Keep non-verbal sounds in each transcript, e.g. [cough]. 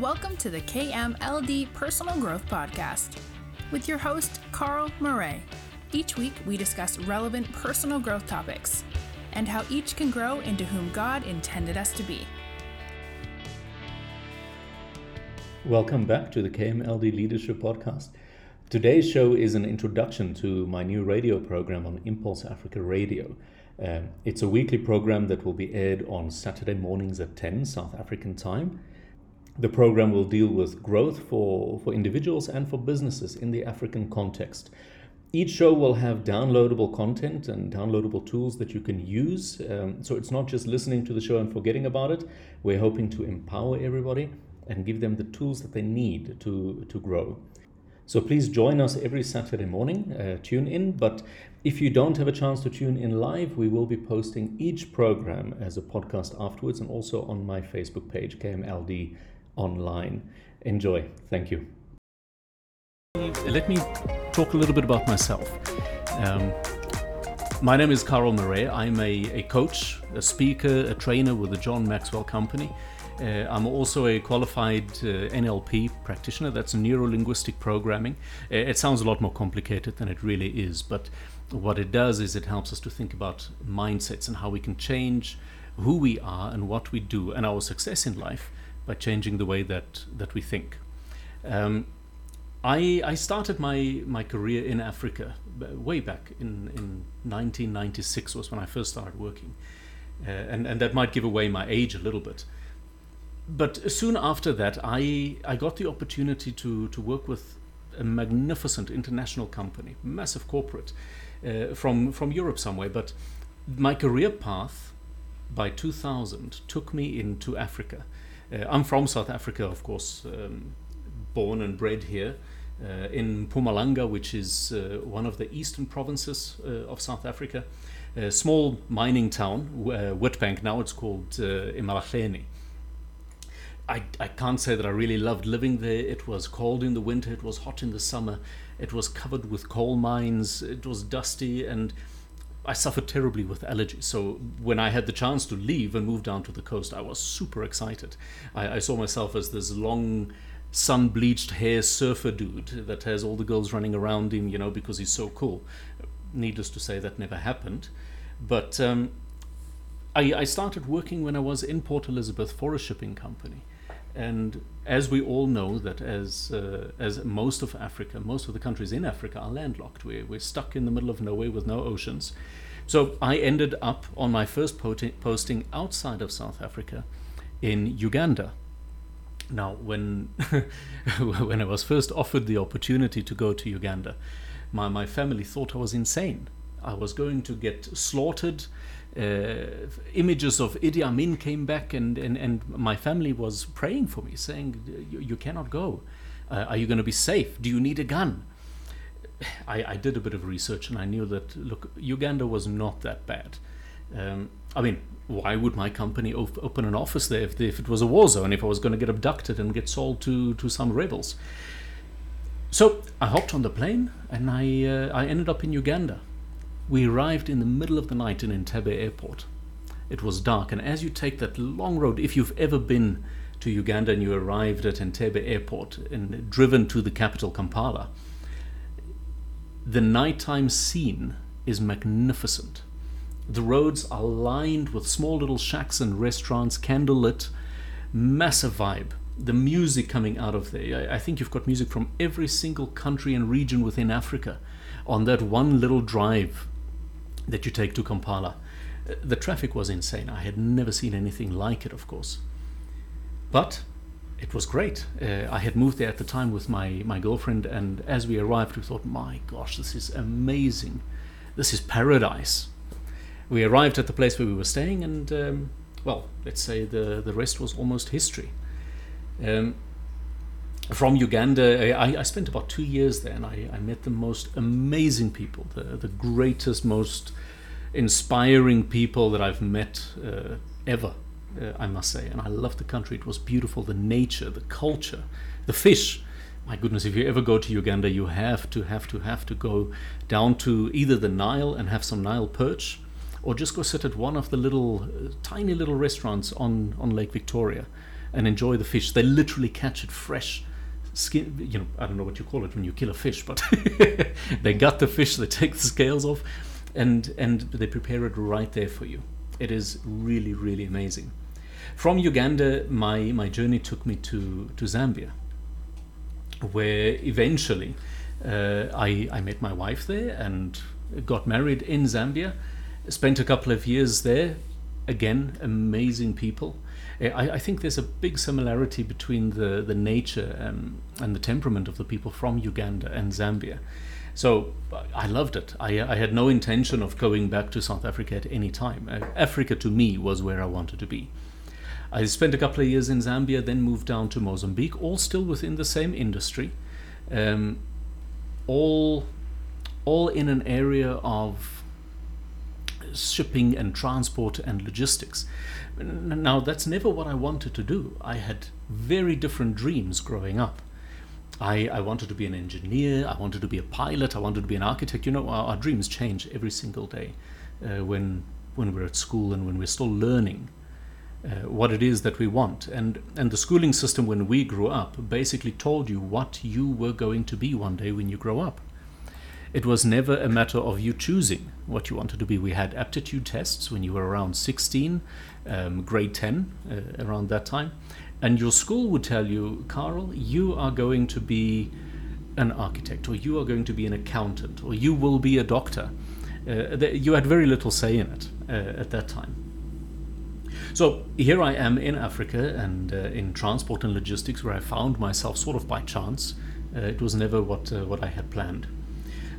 Welcome to the KMLD Personal Growth Podcast with your host, Carl Murray. Each week, we discuss relevant personal growth topics and how each can grow into whom God intended us to be. Welcome back to the KMLD Leadership Podcast. Today's show is an introduction to my new radio program on Impuls Africa Radio. Um, it's a weekly program that will be aired on Saturday mornings at 10 South African time. The program will deal with growth for, for individuals and for businesses in the African context. Each show will have downloadable content and downloadable tools that you can use. Um, so it's not just listening to the show and forgetting about it. We're hoping to empower everybody and give them the tools that they need to, to grow. So please join us every Saturday morning. Uh, tune in. But if you don't have a chance to tune in live, we will be posting each program as a podcast afterwards and also on my Facebook page, KMLD Online. Enjoy. Thank you. Let me talk a little bit about myself. Um, my name is Carl Murray. I'm a, a coach, a speaker, a trainer with the John Maxwell Company. Uh, I'm also a qualified uh, NLP practitioner. That's neuro linguistic programming. Uh, it sounds a lot more complicated than it really is, but what it does is it helps us to think about mindsets and how we can change who we are and what we do and our success in life by changing the way that, that we think. Um, I, I started my, my career in Africa way back in, in 1996 was when I first started working. Uh, and, and that might give away my age a little bit but soon after that, I I got the opportunity to to work with a magnificent international company, massive corporate uh, from from Europe somewhere. But my career path by 2000 took me into Africa. Uh, I'm from South Africa, of course, um, born and bred here. Uh, in Mpumalanga, which is uh, one of the eastern provinces uh, of South Africa, a small mining town, uh, Witbank. Now it's called uh, Emalahleni. I, I can't say that I really loved living there. It was cold in the winter, it was hot in the summer, it was covered with coal mines, it was dusty, and I suffered terribly with allergies. So when I had the chance to leave and move down to the coast, I was super excited. I, I saw myself as this long, sun bleached hair surfer dude that has all the girls running around him, you know, because he's so cool. Needless to say, that never happened. But um, I, I started working when I was in Port Elizabeth for a shipping company and as we all know, that as uh, as most of Africa, most of the countries in Africa are landlocked. We're, we're stuck in the middle of nowhere with no oceans. So I ended up on my first posting outside of South Africa in Uganda. Now, when [laughs] when I was first offered the opportunity to go to Uganda, my, my family thought I was insane. I was going to get slaughtered uh, images of Idi Amin came back, and, and, and my family was praying for me, saying, You, cannot go. Uh, are you going to be safe? Do you need a gun? I, I, did a bit of research and I knew that, look, Uganda was not that bad. Um, I mean, why would my company op- open an office there if, if, it was a war zone, if I was going to get abducted and get sold to, to some rebels? So I hopped on the plane and I, uh, I ended up in Uganda. We arrived in the middle of the night in Entebbe airport. It was dark, and as you take that long road, if you've ever been to Uganda and you arrived at Entebbe airport and driven to the capital Kampala, the nighttime scene is magnificent. The roads are lined with small little shacks and restaurants, candlelit, massive vibe. The music coming out of there. I think you've got music from every single country and region within Africa on that one little drive that you take to Kampala. Uh, the traffic was insane. I had never seen anything like it, of course. But it was great. Uh, I had moved there at the time with my, my girlfriend, and as we arrived, we thought, my gosh, this is amazing. This is paradise. We arrived at the place where we were staying, and um, well, let's say the, the rest was almost history. Um, from Uganda, I, I, spent about two years there, and I, I, met the most amazing people, the, the greatest, most inspiring people that I've met uh, ever, uh, I must say. And I loved the country. It was beautiful, the nature, the culture, the fish. My goodness, if you ever go to Uganda, you have to, have to, have to go down to either the Nile and have some Nile perch, or just go sit at one of the little, uh, tiny little restaurants on, on Lake Victoria and enjoy the fish. They literally catch it fresh. Skin, you know, I don't know what you call it when you kill a fish, but [laughs] they gut the fish, they take the scales off, and and they prepare it right there for you. It is really, really amazing. From Uganda, my my journey took me to to Zambia, where eventually uh, I I met my wife there and got married in Zambia. Spent a couple of years there. Again, amazing people. I, I think there's a big similarity between the, the nature and, and the temperament of the people from Uganda and Zambia. So I loved it. I, I had no intention of going back to South Africa at any time. Uh, Africa to me was where I wanted to be. I spent a couple of years in Zambia, then moved down to Mozambique, all still within the same industry, um, all, all in an area of shipping and transport and logistics. Now, that's never what I wanted to do. I had very different dreams growing up. I, I wanted to be an engineer, I wanted to be a pilot, I wanted to be an architect. You know, our, our dreams change every single day uh, when, when we're at school and when we're still learning. Uh, what it is that we want. And, and the schooling system, when we grew up, basically told you what you were going to be one day when you grow up. It was never a matter of you choosing what you wanted to be. We had aptitude tests when you were around 16, um, grade 10, uh, around that time. And your school would tell you, Carl, you are going to be an architect, or you are going to be an accountant, or you will be a doctor. Uh, you had very little say in it uh, at that time. So here I am in Africa and uh, in transport and logistics, where I found myself sort of by chance. Uh, it was never what uh, what I had planned.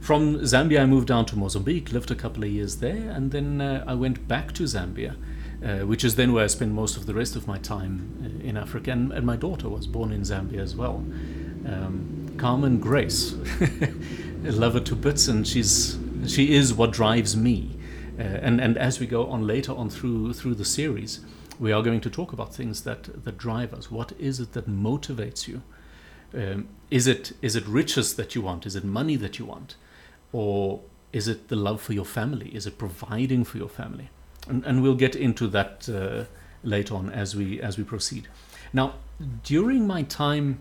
From Zambia, I moved down to Mozambique, lived a couple of years there, and then uh, I went back to Zambia, uh, which is then where I spent most of the rest of my time uh, in Africa. And, and my daughter was born in Zambia as well. Um, Carmen Grace, [laughs] I love her to bits, and she's she is what drives me. Uh, and and as we go on later on through through the series, we are going to talk about things that that drive us. What is it that motivates you? Um, is it is it riches that you want? Is it money that you want, or is it the love for your family? Is it providing for your family? And, and we'll get into that uh, later on as we as we proceed. Now, during my time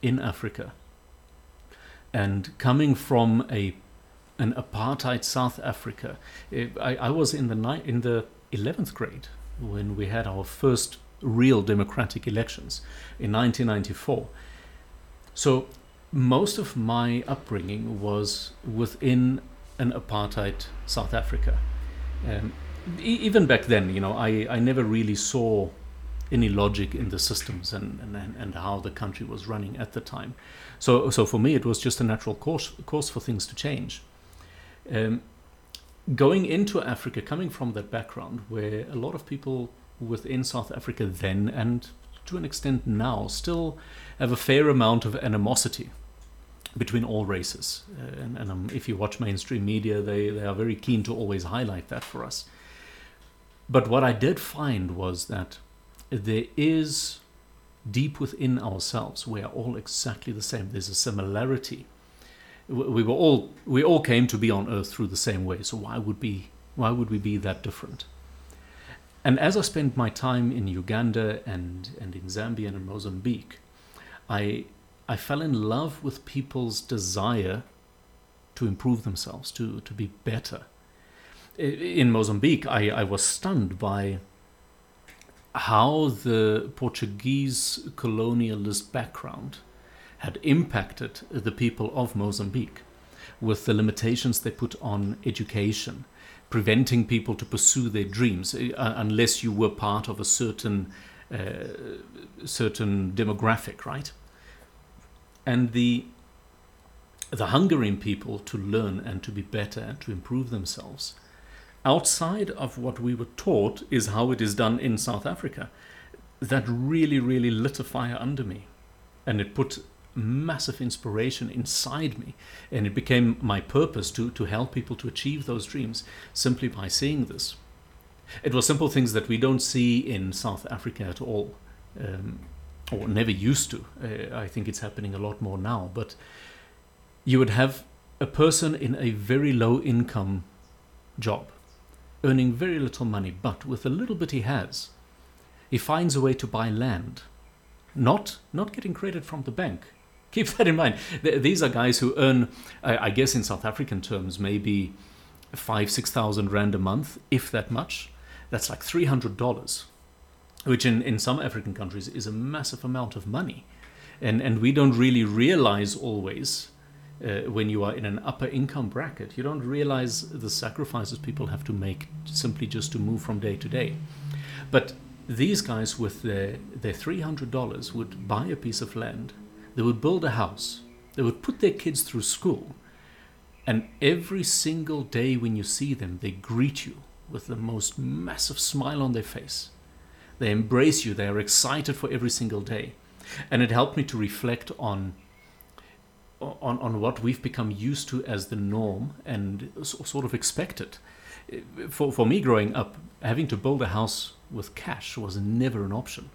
in Africa, and coming from a an apartheid South Africa. I, I was in the ni- in the eleventh grade when we had our first real democratic elections in 1994. So most of my upbringing was within an apartheid South Africa. Um, even back then, you know, I, I never really saw any logic in the systems and, and, and how the country was running at the time. So, so for me, it was just a natural course, course for things to change. Um, going into Africa, coming from that background where a lot of people within South Africa then and to an extent now still have a fair amount of animosity between all races. Uh, and, and um, if you watch mainstream media, they, they are very keen to always highlight that for us. But what I did find was that there is deep within ourselves, we are all exactly the same. There's a similarity we were all we all came to be on earth through the same way so why would be why would we be that different and as i spent my time in uganda and and in zambia and in mozambique i i fell in love with people's desire to improve themselves to to be better in mozambique i i was stunned by how the portuguese colonialist background had impacted the people of Mozambique with the limitations they put on education, preventing people to pursue their dreams uh, unless you were part of a certain uh, certain demographic, right? And the the hunger in people to learn and to be better and to improve themselves outside of what we were taught is how it is done in South Africa. That really, really lit a fire under me. And it put massive inspiration inside me and it became my purpose to to help people to achieve those dreams simply by seeing this it was simple things that we don't see in south africa at all um, or never used to uh, i think it's happening a lot more now but you would have a person in a very low income job earning very little money but with the little bit he has he finds a way to buy land not not getting credit from the bank. [laughs] Keep that in mind. These are guys who earn, I guess, in South African terms, maybe five, six thousand rand a month, if that much. That's like three hundred dollars, which in, in some African countries is a massive amount of money, and and we don't really realize always. Uh, when you are in an upper income bracket, you don't realize the sacrifices people have to make simply just to move from day to day. But these guys with their, their $300 would buy a piece of land, they would build a house, they would put their kids through school, and every single day when you see them, they greet you with the most massive smile on their face. They embrace you, they are excited for every single day. And it helped me to reflect on on, on what we've become used to as the norm and sort of expected. For, for me growing up, having to build a house with cash was never an option.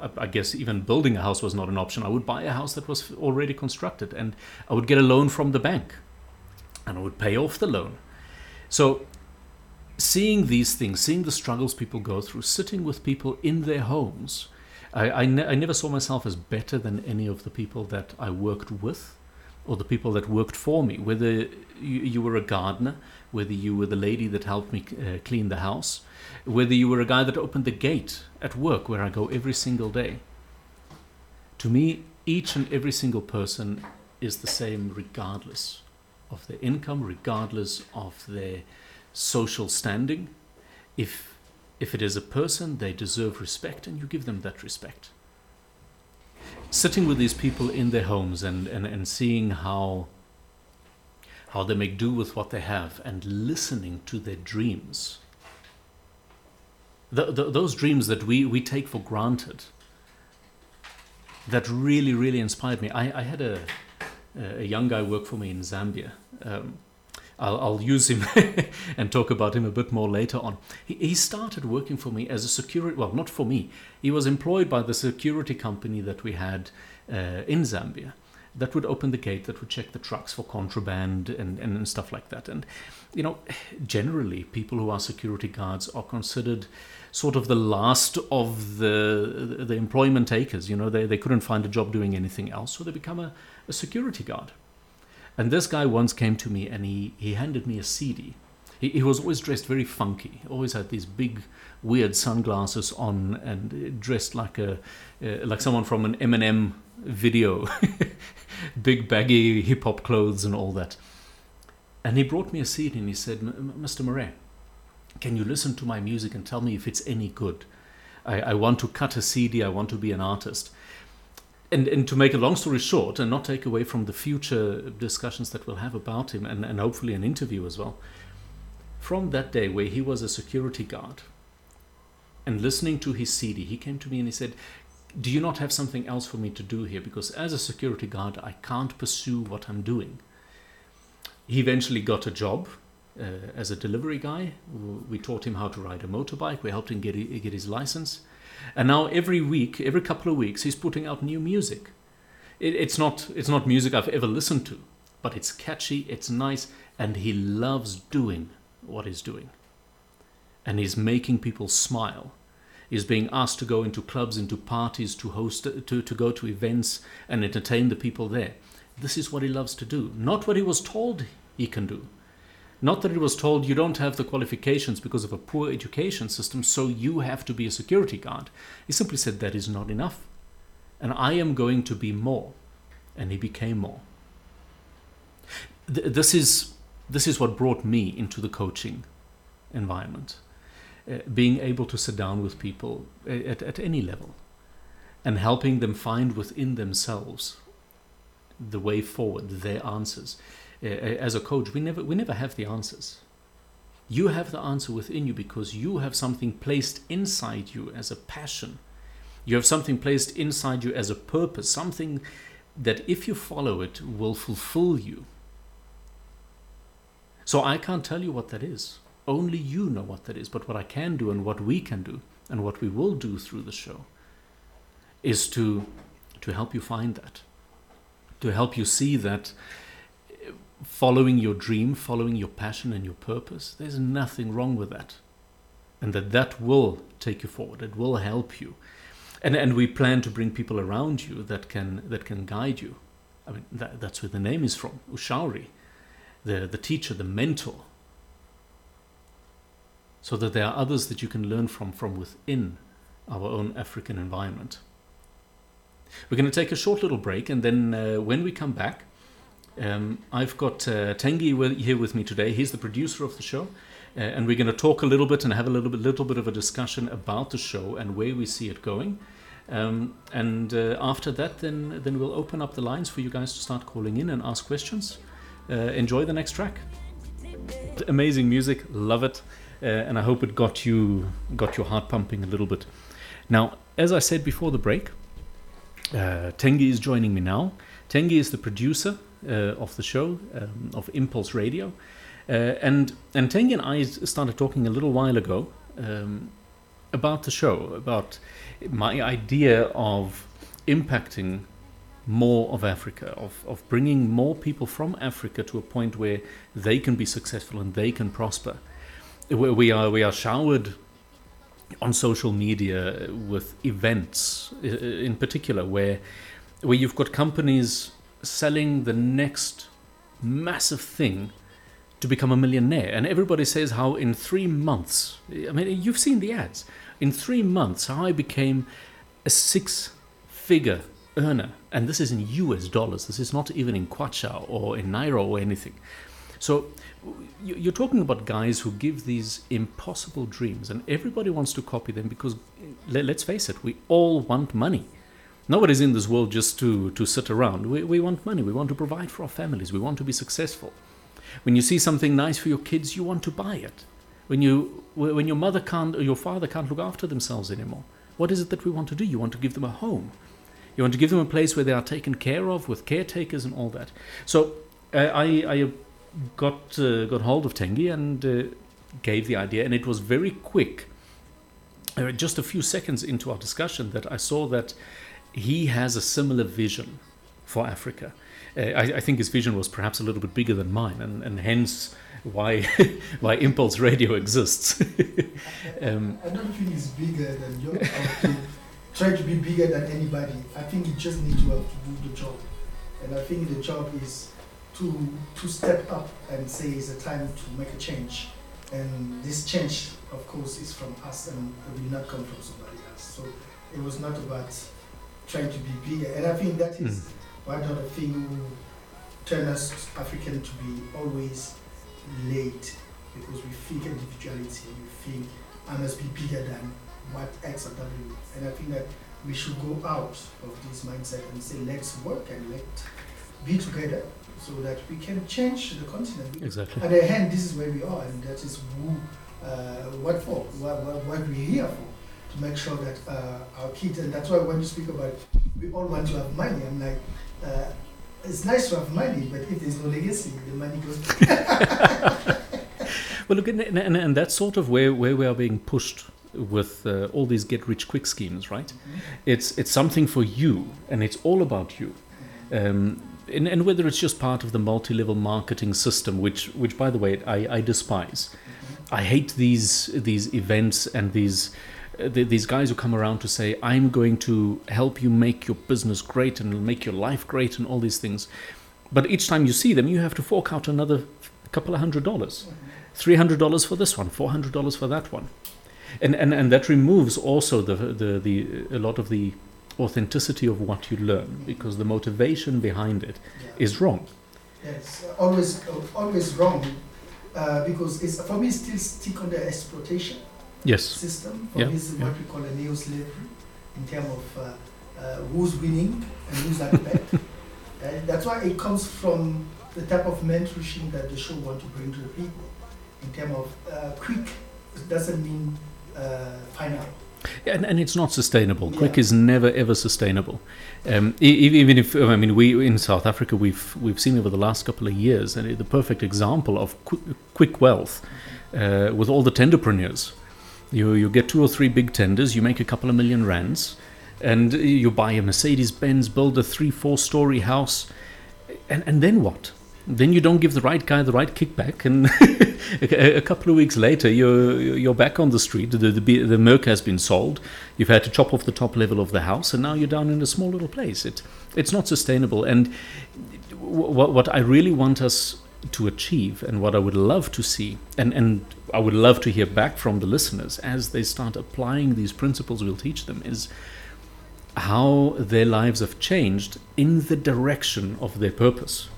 I guess even building a house was not an option. I would buy a house that was already constructed and I would get a loan from the bank and I would pay off the loan. So, seeing these things, seeing the struggles people go through, sitting with people in their homes, I, I, ne- I never saw myself as better than any of the people that I worked with or the people that worked for me, whether you, you were a gardener, whether you were the lady that helped me uh, clean the house, whether you were a guy that opened the gate at work where I go every single day. To me, each and every single person is the same regardless of their income, regardless of their social standing. If, if it is a person, they deserve respect and you give them that respect. Sitting with these people in their homes and, and, and seeing how how they make do with what they have and listening to their dreams the, the, those dreams that we, we take for granted that really, really inspired me. I, I had a, a young guy work for me in Zambia. Um, I'll, I'll, use him [laughs] and talk about him a bit more later on. He, he started working for me as a security, well, not for me. He was employed by the security company that we had uh, in Zambia that would open the gate, that would check the trucks for contraband and, and, and stuff like that. And, you know, generally, people who are security guards are considered sort of the last of the the employment takers. You know, they, they couldn't find a job doing anything else, so they become a, a security guard. And this guy once came to me and he, he handed me a CD. He, he was always dressed very funky, always had these big, weird sunglasses on and dressed like a uh, like someone from an Eminem video, [laughs] big baggy hip hop clothes and all that. And he brought me a CD and he said, Mr. Murray, can you listen to my music and tell me if it's any good? I, I want to cut a CD, I want to be an artist. And, and to make a long story short, and not take away from the future discussions that we'll have about him, and, and hopefully an interview as well, from that day where he was a security guard and listening to his CD, he came to me and he said, Do you not have something else for me to do here? Because as a security guard, I can't pursue what I'm doing. He eventually got a job uh, as a delivery guy. We taught him how to ride a motorbike. We helped him get, get his license. And now every week, every couple of weeks, he's putting out new music. It, it's not it's not music I've ever listened to, but it's catchy, it's nice, and he loves doing what he's doing. And he's making people smile. He's being asked to go into clubs, into parties, to host, uh, to, to go to events and entertain the people there. This is what he loves to do, not what he was told he can do. Not that it was told you don't have the qualifications because of a poor education system, so you have to be a security guard. He simply said that is not enough. And I am going to be more. And he became more. Th- this, is, this is what brought me into the coaching environment. Uh, being able to sit down with people at, at any level and helping them find within themselves the way forward, their answers. Uh, as a coach, we never we never have the answers. You have the answer within you because you have something placed inside you as a passion. You have something placed inside you as a purpose, something that if you follow it will fulfill you. So I can't tell you what that is. Only you know what that is. But what I can do and what we can do and what we will do through the show is to to help you find that. To help you see that following your dream, following your passion and your purpose, there's nothing wrong with that. And that that will take you forward, it will help you. and and we plan to bring people around you that can that can guide you. I mean, that, that's where the name is from, Ushauri, the the teacher, the mentor. So that there are others that you can learn from from within our own African environment. We're going to take a short little break, and then uh, when we come back, um, I've got uh, Tengi here with me today. He's the producer of the show, uh, and we're going to talk a little bit and have a little bit, little bit of a discussion about the show and where we see it going. Um, and uh, after that, then then we'll open up the lines for you guys to start calling in and ask questions. Uh, enjoy the next track. Amazing music, love it, uh, and I hope it got you got your heart pumping a little bit. Now, as I said before the break, uh, Tengi is joining me now. Tengi is the producer of the show um, of Impuls Radio, uh, and and Tengi and I started talking a little while ago um, about the show, about my idea of impacting more of Africa, of, of bringing more people from Africa to a point where they can be successful and they can prosper. We are we are showered on social media with events, in particular, where where you've got companies selling the next massive thing to become a millionaire, and everybody says how in three months. I mean, you've seen the ads. In three months, how I became a six-figure earner, and this is in U.S. dollars. This is not even in kwacha or in naira or anything. So you're talking about guys who give these impossible dreams, and everybody wants to copy them because, let's face it, we all want money. Nobody's in this world just to, to sit around. We, we want money. We want to provide for our families. We want to be successful. When you see something nice for your kids, you want to buy it. When, you, when your mother can't or your father can't look after themselves anymore, what is it that we want to do? You want to give them a home. You want to give them a place where they are taken care of with caretakers and all that. So uh, I, I got uh, got hold of Tengi and uh, gave the idea, and it was very quick. Uh, just a few seconds into our discussion, that I saw that he has a similar vision for Africa. Uh, I, I, think his vision was perhaps a little bit bigger than mine, and, and hence why [laughs] why Impuls Radio exists. [laughs] um, I don't think it's bigger than your. try to be bigger than anybody. I think you just need to have to do the job, and I think the job is to to step up and say it's a time to make a change. And this change, of course, is from us and it will not come from somebody else. So it was not about trying to be bigger. And I think that is mm. one of the things turn us African to be always late because we think individuality, we think I must be bigger than what X or W. And I think that we should go out of this mindset and say, let's work and let's be together so that we can change the continent. Exactly. At the end, this is where we are, and that is who, uh, what for, what, what, what we're here for, to make sure that uh, our kids, and that's why when you speak about it, we all want to have money, I'm like, uh, it's nice to have money, but if there's no legacy, the money goes. [laughs] well, look, and, and, and, that's sort of where, where we are being pushed with uh, all these get-rich-quick schemes, right? Mm-hmm. It's it's something for you, and it's all about you. Um, and, and whether it's just part of the multi-level marketing system, which which by the way I, I despise. Mm-hmm. I hate these these events and these these guys who come around to say I'm going to help you make your business great and make your life great and all these things. But each time you see them, you have to fork out another couple of hundred dollars, three hundred dollars for this one, four hundred dollars for that one, and and and that removes also the the the a lot of the authenticity of what you learn because the motivation behind it yeah. is wrong. Yes, always, always wrong uh, because it's, for me, it's still stick on the exploitation yes. system. For yeah. it's yeah. what we call a neo slavery in terms of uh, uh, who's winning and who's at bet. [laughs] Uh, that's why it comes from the type of mentorship that the show want to bring to the people in terms of uh, quick. It doesn't mean uh, final and, and it's not sustainable. Yeah. Quick is never ever sustainable. Um, even if I mean we in South Africa we've we've seen over the last couple of years and the perfect example of quick, quick wealth uh, with all the tenderpreneurs. You you get two or three big tenders, you make a couple of million rands, and you buy a Mercedes Benz, build a three four story house, and and then what? then you don't give the right guy the right kickback, and [laughs] a, couple of weeks later, you're you're back on the street. The, the the Merc has been sold. You've had to chop off the top level of the house, and now you're down in a small little place. It it's not sustainable. And what what I really want us to achieve, and what I would love to see, and and I would love to hear back from the listeners as they start applying these principles we'll teach them is how their lives have changed in the direction of their purpose.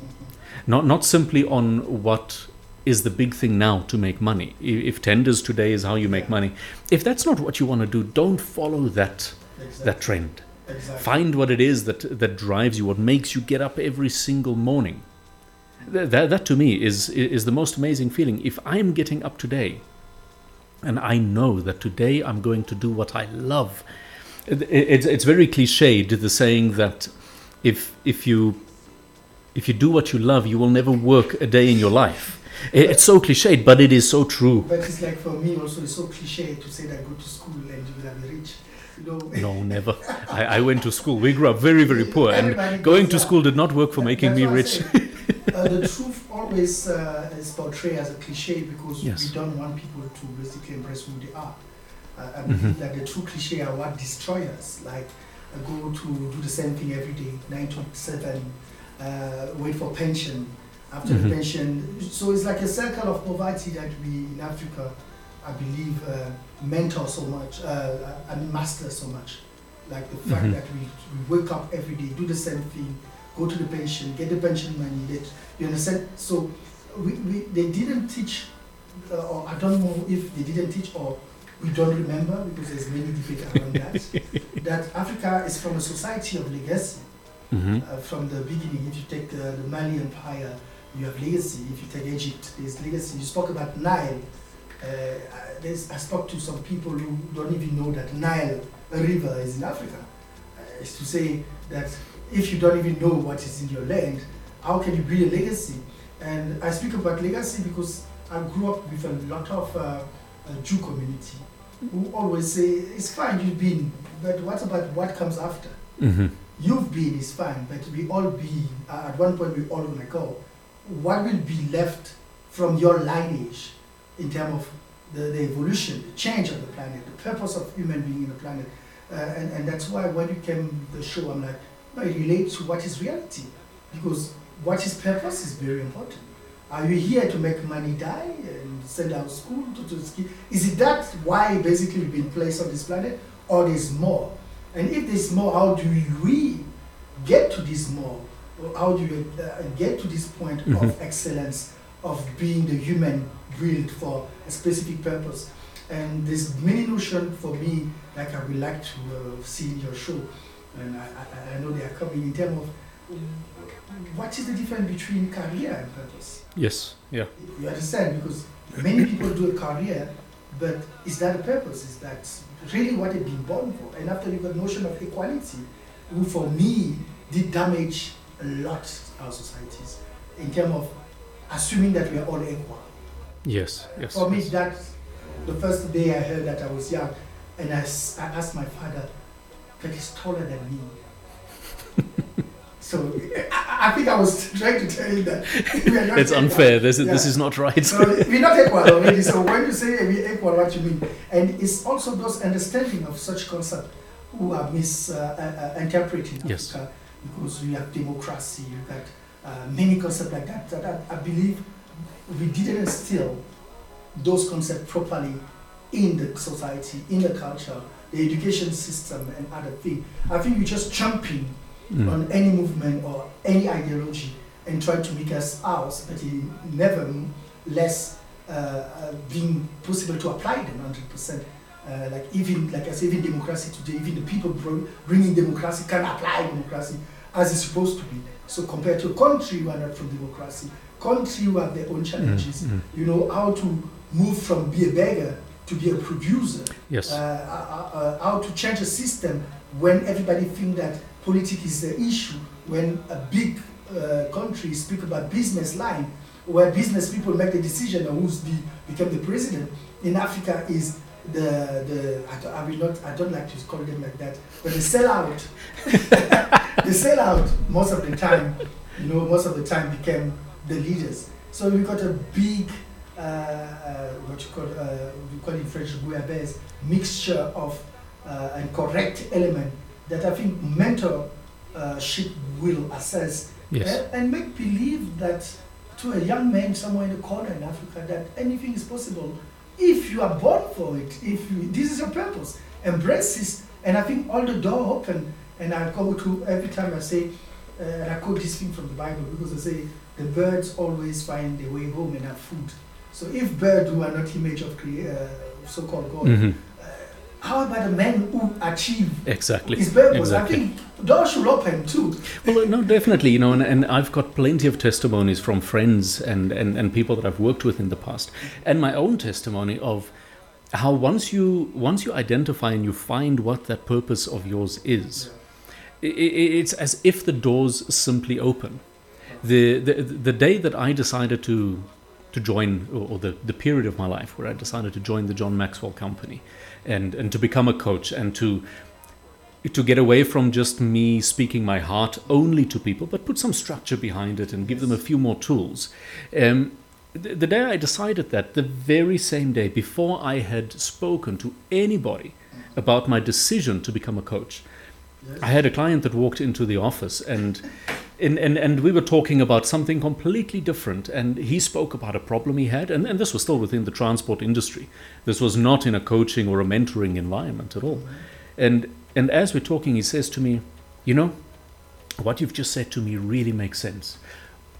Not, not simply on what is the big thing now to make money. If tenders today is how you make money, if that's not what you want to do, don't follow that, Exactly. that trend. Exactly. Find what it is that, that drives you, what makes you get up every single morning. That, that, to me is, is the most amazing feeling. If I'm getting up today and I know that today I'm going to do what I love, it, it's, it's very cliched, the saying that if, if, you, if you do what you love, you will never work a day in your life. It- It's so cliched, but it is so true. But it's like for me also, it's so cliche to say that go to school and you will be rich. Know, No, never. I, I went to school. We grew up very, very poor, and going to school did not work for making me rich. Uh, the truth always uh, is portrayed as a cliche because Yes. we don't want people to basically embrace who they are. Uh, I believe that the true cliche are what destroy us, like uh, go to do the same thing every day, nine to seven, uh, wait for pension, after Mhm. the pension. So it's like a circle of poverty that we in Africa, I believe, uh, mentor so much, uh, and master so much. Like the fact Mhm. that we, we wake up every day, do the same thing, go to the pension, get the pension money. That you understand? So we, we they didn't teach, uh, or I don't know if they didn't teach or we don't remember because there's many debate around that. [laughs] that Africa is from a society of legacy. hmm Uh, from the beginning, if you take uh, the Mali Empire, you have legacy. If you take Egypt, there's legacy. You spoke about Nile. Uh, there's, I spoke to some people who don't even know that Nile a River is in Africa. Uh, is to say that if you don't even know what is in your land, how can you build a legacy? And I speak about legacy because I grew up with a lot of uh, Jew community who always say, it's fine, you've been, but what about what comes after? hmm You've been is fine, but we all be, uh, at one point we all gonna go. What will be left from your lineage in terms of the, the evolution, the change of the planet, the purpose of human being in the planet? Uh, and, and that's why when you came to the show, I'm like, no, it relates to what is reality. Because what is purpose is very important. Are you here to make money die and send out school to, to ski? Is it that why basically we've been placed on this planet? Or there's more? And if there's more, how do we get to this more? Or how do you uh, get to this point Mhm. of excellence, of being the human built for a specific purpose? And there's many notion for me, like I would like to uh, see in your show, and I, I, I know they are coming in terms of what is the difference between career and purpose? Yes. Yeah. You understand? Because many people do a career, but is that a purpose? Is that really what they've been born for? And after you got notion of equality, who for me did damage a lot our societies in terms of assuming that we are all equal. Yes. Yes. For me, yes. that the first day I heard that I was young, and I, I asked my father, "That is taller than me." so I, I think I was trying to tell you that we are not It's equal. unfair. This is this is not right. So we're not equal already. So when you say we're equal, what you mean? And it's also those understanding of such concept who are misinterpreting uh, uh, uh, Yes. Africa because we have democracy, you got uh, many concepts like that. That I, I believe we didn't instill those concepts properly in the society, in the culture, the education system, and other things. I think we're just jumping Mm. on any movement or any ideology and try to make us ours, but it never less uh, uh, being possible to apply them 100%. Uh, like even, like I say, even democracy today, even the people bring, bringing democracy can apply democracy as it's supposed to be. So compared to a country who are not from democracy, country who have their own challenges, Mm, mm. you know, how to move from be a beggar to be a producer, Yes. uh, uh, uh, how to change a system when everybody think that politics is the issue, when a big uh, country speak about business line, where business people make the decision on who's be, become the president. In Africa is the, the I, don't, I will not, I don't like to call them like that, but they sell out. [laughs] they sell out most of the time, you know, most of the time became the leaders. So we got a big, what you call, uh, we call in French, bouillabaisse, mixture of uh, and correct element that I think mentorship will assess Yes. and, and make believe that to a young man somewhere in the corner in Africa that anything is possible if you are born for it. If you, this is your purpose, embrace this. And I think all the door open. And I go to every time I say, uh, and I quote this thing from the Bible because I say the birds always find their way home and have food. So if birds who are not image of uh, so-called God, Mhm. how about the men who achieve Exactly. his purpose? Exactly. I think doors should open too. Well, no, definitely. You know, and, and I've got plenty of testimonies from friends and, and, and people that I've worked with in the past, and my own testimony of how once you once you identify and you find what that purpose of yours is, i i it's as if the doors simply open. The, the the day that I decided to to join, or, or the, the period of my life where I decided to join the John Maxwell Company, and and to become a coach and to to get away from just me speaking my heart only to people, but put some structure behind it and give them a few more tools. Um, the, the day I decided that, the very same day before I had spoken to anybody about my decision to become a coach, I had a client that walked into the office and, and, and, and we were talking about something completely different. And he spoke about a problem he had, and, and this was still within the transport industry. This was not in a coaching or a mentoring environment at all. And, and as we're talking, he says to me, You know, what you've just said to me really makes sense.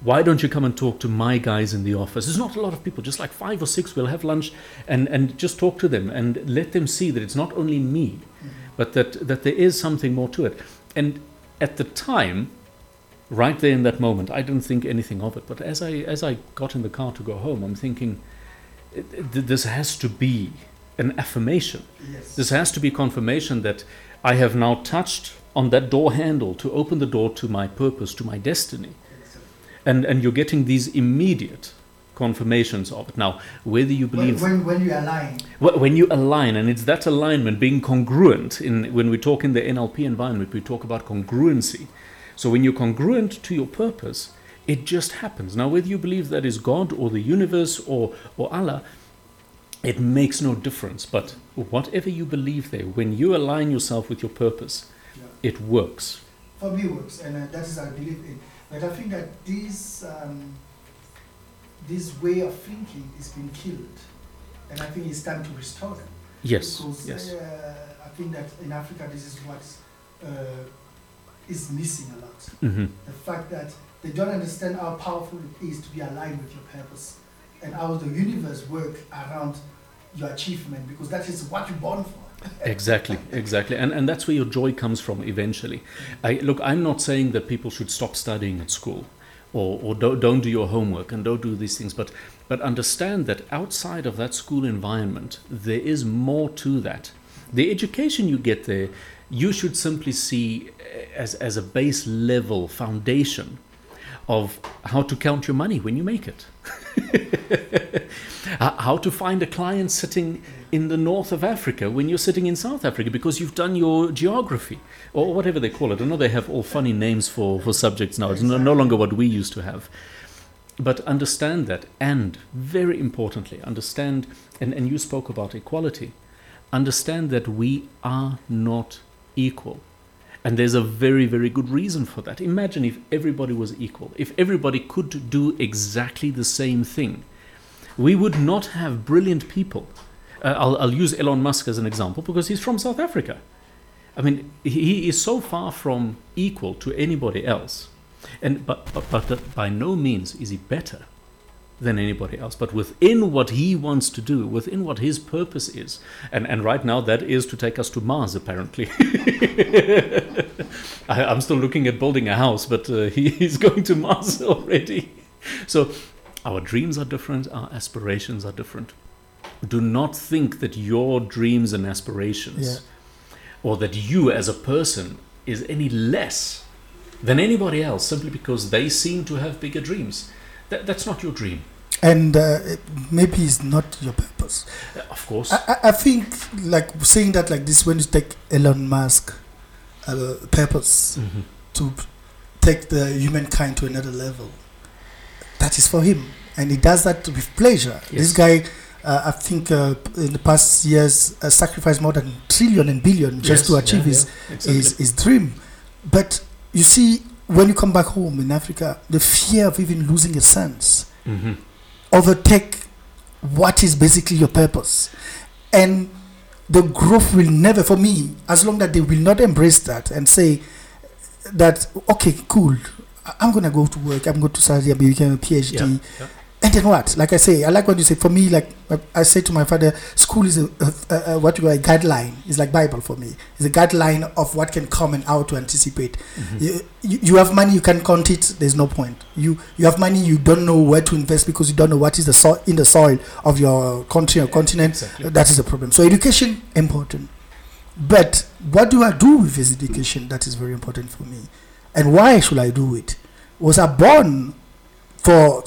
Why don't you come and talk to my guys in the office? There's not a lot of people, just like five or six. We'll have lunch and, and just talk to them and let them see that it's not only me, but that, that there is something more to it. And at the time, right there in that moment, I didn't think anything of it. But as I, as I got in the car to go home, I'm thinking, "It- it- this has to be an affirmation. Yes. This has to be confirmation that I have now touched on that door handle to open the door to my purpose, to my destiny. And, and you're getting these immediate confirmations of it. Now, whether you When, believe when, when you align, Wh- when you align, and it's that alignment being congruent. In when we talk in the NLP environment, we talk about congruency. So when you're congruent to your purpose, it just happens. Now, whether you believe that is God or the universe or or Allah, it makes no difference. But whatever you believe there, when you align yourself with your purpose, yeah. it works. for me it works, and uh, that is I believe in. But I think that this um, this way of thinking is being killed, and I think it's time to restore them. Yes. Because Yes. uh, I think that in Africa this is what uh, is missing a lot. hmm The fact that they don't understand how powerful it is to be aligned with your purpose, and how the universe work around your achievement, because that is what you're born for. Exactly, [laughs] exactly, and and that's where your joy comes from eventually. I look. I'm not saying that people should stop studying at school, or or don't don't do your homework and don't do these things, but but understand that outside of that school environment, there is more to that. The education you get there, you should simply see eh, as as a base level foundation of how to count your money when you make it. [laughs] How to find a client sitting in the north of Africa when you're sitting in South Africa because you've done your geography or whatever they call it. I know they have all funny names for, for subjects now. It's no, no longer what we used to have. But understand that, and very importantly, understand, and, and you spoke about equality, understand that we are not equal. And there's a very, very good reason for that. Imagine if everybody was equal, if everybody could do exactly the same thing. We would not have brilliant people. Uh, I'll, I'll use Elon Musk as an example because he's from South Africa. I mean, he is so far from equal to anybody else. And, but, but, but by no means is he better than anybody else. But within what he wants to do, within what his purpose is, and, and right now that is to take us to Mars, apparently. [laughs] I, I'm still looking at building a house, but uh, he [laughs] is going to Mars [laughs] already. So our dreams are different, our aspirations are different. Do not think that your dreams and aspirations, or that you as a person, is any less than anybody else simply because they seem to have bigger dreams. That, that's not your dream. And uh, maybe it's not your purpose. Uh, Of course. I, I- think, like saying that like this, when you take Elon Musk uh, purpose Mhm. to take the humankind to another level, that is for him, and he does that with pleasure. This guy, uh, I think, uh, in the past years, uh, sacrificed more than trillion and billion just Yes, to achieve yeah, his, yeah, exactly. his his dream. But you see, when you come back home in Africa, the fear of even losing a sense Mhm. Overtake what is basically your purpose. And the growth will never, for me, as long that they will not embrace that and say that, okay, cool, I'm going to go to work, I'm going to study, I'm become a PhD. Yeah, yeah. And then what? Like I say, I like what you say. For me, like I- say to my father, school is a, a, a, a what you call a guideline. It's like Bible for me. It's a guideline of what can come and how to anticipate. Mm-hmm. You, you, you have money, you can count it. There's no point. You you have money, you don't know where to invest because you don't know what is the so- in the soil of your country or continent. exactly. That is the problem. So education important, but what do I do with this education? That is very important for me, and why should I do it? Was I born for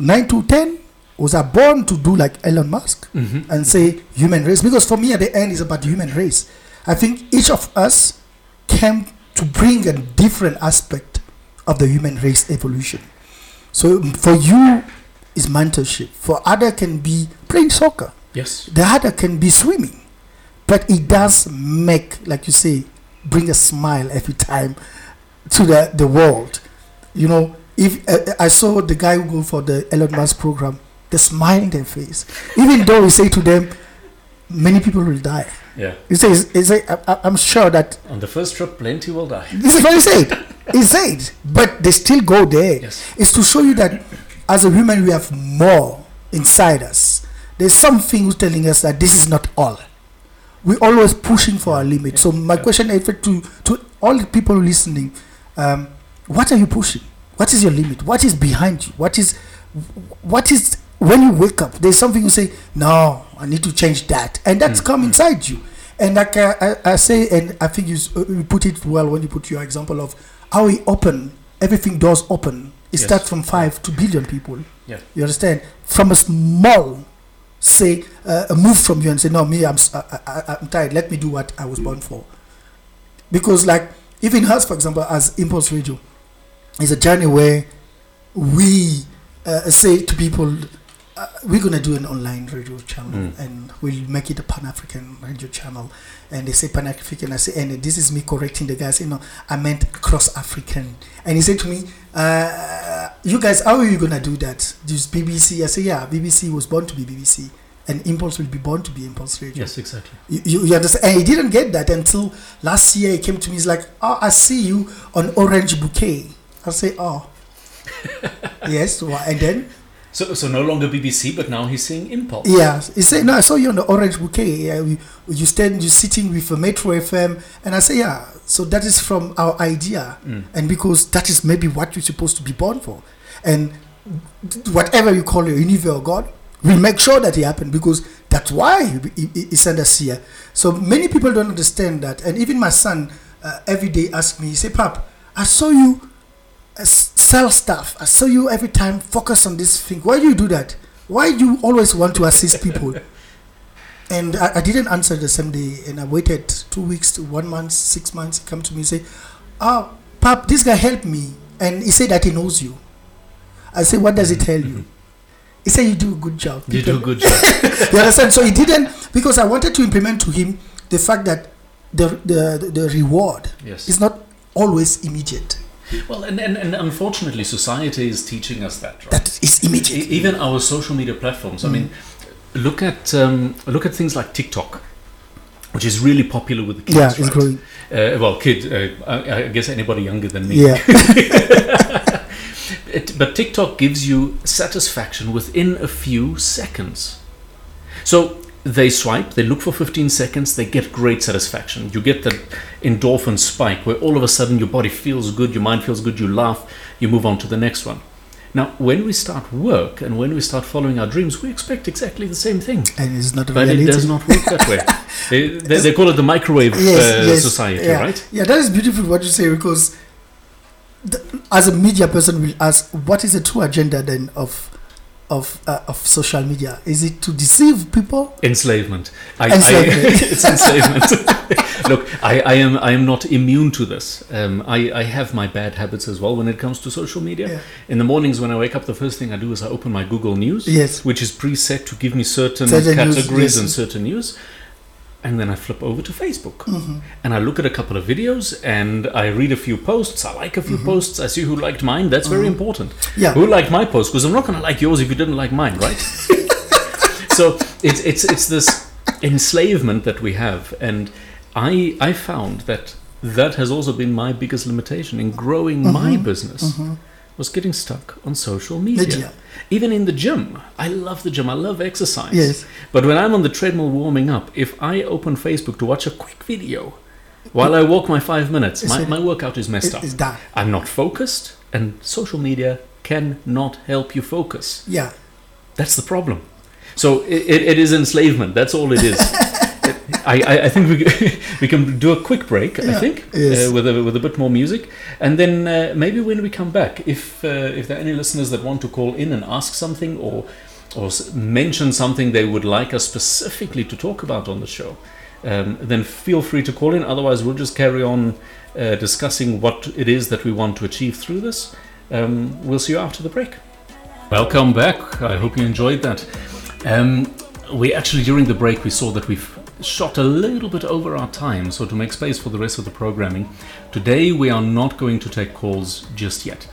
nine to ten? Was I born to do like Elon Musk? Mhm. and say human race because for me at the end is about human race i think each of us came to bring a different aspect of the human race evolution so for you is mentorship for other can be playing soccer Yes. the other can be swimming but it does make like you say bring a smile every time to the, the world you know if uh, i saw the guy who go for the elon musk program the smile in their face even though we say to them many people will die Yeah. he says he say, I, i'm sure that On the first trip, plenty will die. this is what he said he said but they still go there Yes. it's to show you that as a human we have more inside us there's something who's telling us that this is not all we're always pushing for our limit so my Yeah. question is to to all the people listening um, what are you pushing what is your limit? What is behind you? What is what is when you wake up there's something you say no i need to change that. And that's come inside you. And like I, I, I say and i think you, uh, you put it well when you put your example of how we open everything does open. It Yes. starts from five to billion people. Yeah. you understand? From a small say uh, a move from you and say no me i'm I, I, i'm tired. Let me do what i was born for. Because like even us for example as Impuls radio is a journey where we uh, say to people uh, we're gonna do an online radio channel Mm. and we'll make it a pan-african radio channel and they say pan-african i say and this is me correcting the guys you know i meant cross-african and he said to me uh, you guys how are you gonna do that This bbc i say yeah bbc was born to be bbc and Impuls will be born to be Impuls radio Yes, exactly. you, you, you understand? And he didn't get that until last year. He came to me. He's like, "Oh, I see you on Orange Bouquet." I say, "Oh, [laughs] yes." wha- And then, So, so no longer BBC, but now he's saying Impuls. yeah, he said, "No, I saw you on the Orange Bouquet. Yeah, you, you stand, you sitting with a Metro FM." And I say, "Yeah." So that is from our idea, Mm. and because that is maybe what you're supposed to be born for, and whatever you call it, universe God, we make sure that it happen because that's why he, he, he sent us here. So many people don't understand that, and even my son uh, every day asks me, he say, "Pap, I saw you Uh, sell stuff. I saw you every time focus on this thing. Why do you do that? Why do you always want to assist people?" [laughs] And I, I didn't answer the same day, and I waited two weeks to one month, six months. He come to me and say, "Oh, Pap, this guy helped me, and he said that he knows you." I say, "What does he tell you?" [laughs] He said, "You do a good job." You do a good job. [laughs] you understand? So he didn't because I wanted to implement to him the fact that the the the, the reward Yes. is not always immediate. Well, and, and, and unfortunately, society is teaching us that, right? That is immediate. Even our social media platforms. I mean, look at um, look at things like TikTok, which is really popular with the kids. yeah, it's right? Uh, well, kid, uh, I, I guess anybody younger than me. Yeah, [laughs] It, but TikTok gives you satisfaction within a few seconds. So they swipe, they look for 15 seconds, they get great satisfaction. You get that endorphin spike where all of a sudden your body feels good, your mind feels good, you laugh, you move on to the next one. Now, when we start work and when we start following our dreams, we expect exactly the same thing. and it's not a But reality. it does not work that way. [laughs] They, they, they call it the microwave uh, society, yeah. right? Yeah, that is beautiful what you say because the, as a media person will ask, what is the true agenda then of of uh, of social media? Is it to deceive people? Enslavement. I, Enslavement. I, [laughs] it's enslavement. [laughs] Look, I, I am I am not immune to this. Um, I, I have my bad habits as well when it comes to social media. Yeah. In the mornings when I wake up, the first thing I do is I open my Google News, Yes. which is preset to give me certain, Certain news, categories yes. and certain news. And then I flip over to Facebook Mm-hmm. and I look at a couple of videos and I read a few posts. I like a few posts. I see who liked mine. That's very important. Mm-hmm. Yeah. Who liked my post? Because I'm not going to like yours if you didn't like mine, right? [laughs] so it's it's it's this enslavement that we have, and I I found that that has also been my biggest limitation in growing my Mm-hmm. business was getting stuck on social media. Even in the gym, I love the gym. I love exercise. Yes. But when I'm on the treadmill warming up, if I open Facebook to watch a quick video while I walk my five minutes, my, my workout is messed up. I'm not focused, and social media cannot help you focus. Yeah. That's the problem. So it, it is enslavement. That's all it is. [laughs] I, I, I think we, [laughs] we can do a quick break. I think Yes. uh, with a, with a bit more music, and then uh, maybe when we come back, if uh, if there are any listeners that want to call in and ask something or or mention something they would like us specifically to talk about on the show, um, then feel free to call in. Otherwise, we'll just carry on uh, discussing what it is that we want to achieve through this. Um, we'll see you after the break. Welcome back. I hope you enjoyed that. Um, we actually, during the break, we saw that we've shot a little bit over our time, so to make space for the rest of the programming, today we are not going to take calls just yet.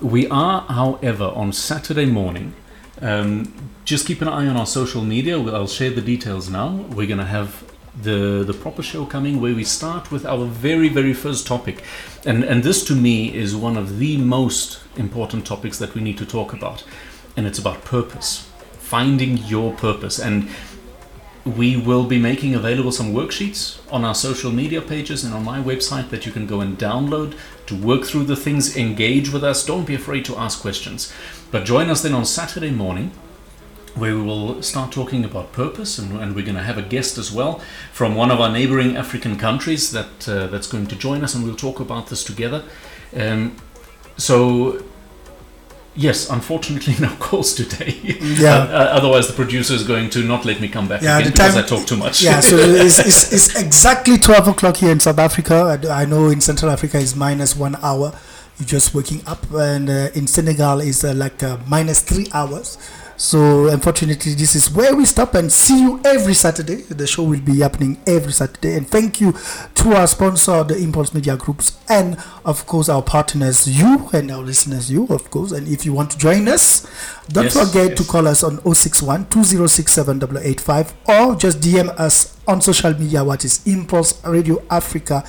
We are, however, on Saturday morning. Um, just keep an eye on our social media. I'll share the details now. We're going to have the the proper show coming where we start with our very very first topic, and and this to me is one of the most important topics that we need to talk about, and it's about purpose, finding your purpose, and we will be making available some worksheets on our social media pages and on my website that you can go and download to work through the things, engage with us. Don't be afraid to ask questions. But join us then on Saturday morning where we will start talking about purpose and, and we're going to have a guest as well from one of our neighboring African countries that uh, that's going to join us and we'll talk about this together. Um, so Yes, unfortunately, [laughs] no calls today. Yeah. Uh, uh, otherwise, the producer is going to not let me come back Yeah, again because I talk too much. Yeah, so [laughs] it's, it's, it's exactly 12 o'clock here in South Africa. I, I know in Central Africa is minus one hour. You're just waking up, and uh, in Senegal is uh, like uh, minus three hours. So unfortunately, this is where we stop and see you every Saturday. The show will be happening every Saturday. And thank you to our sponsor, the Impuls Media Groups, and of course our partners, you and our listeners, you of course. And if you want to join us, don't Yes, forget to call us on 061 2067 or just DM us on social media. What is Impuls Radio Africa?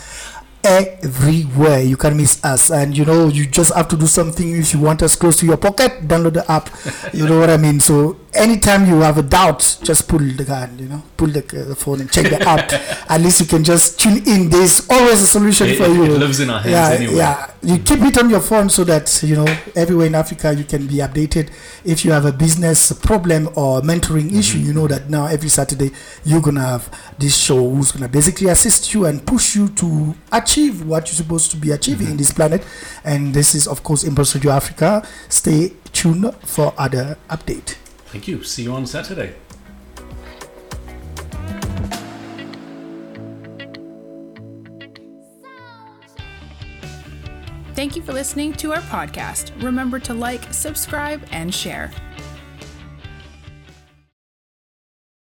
Everywhere you can miss us, and you know, you just have to do something if you want us close to your pocket. Download the app, [laughs] you know what I mean. So, anytime you have a doubt, just pull the gun, you know, pull the, uh, the phone and check the app. [laughs] At least you can just tune in. There's always a solution It, for it- you. it lives in our hands yeah, anyway. yeah. You keep it on your phone so that you know everywhere in Africa you can be updated. If you have a business problem or mentoring issue, you know that now every Saturday you're gonna have this show who's gonna basically assist you and push you to achieve what you're supposed to be achieving in this planet. And this is of course Impuls Radio Africa. Stay tuned for other update. Thank you. See you on Saturday. Thank you for listening to our podcast. Remember to like, subscribe, and share.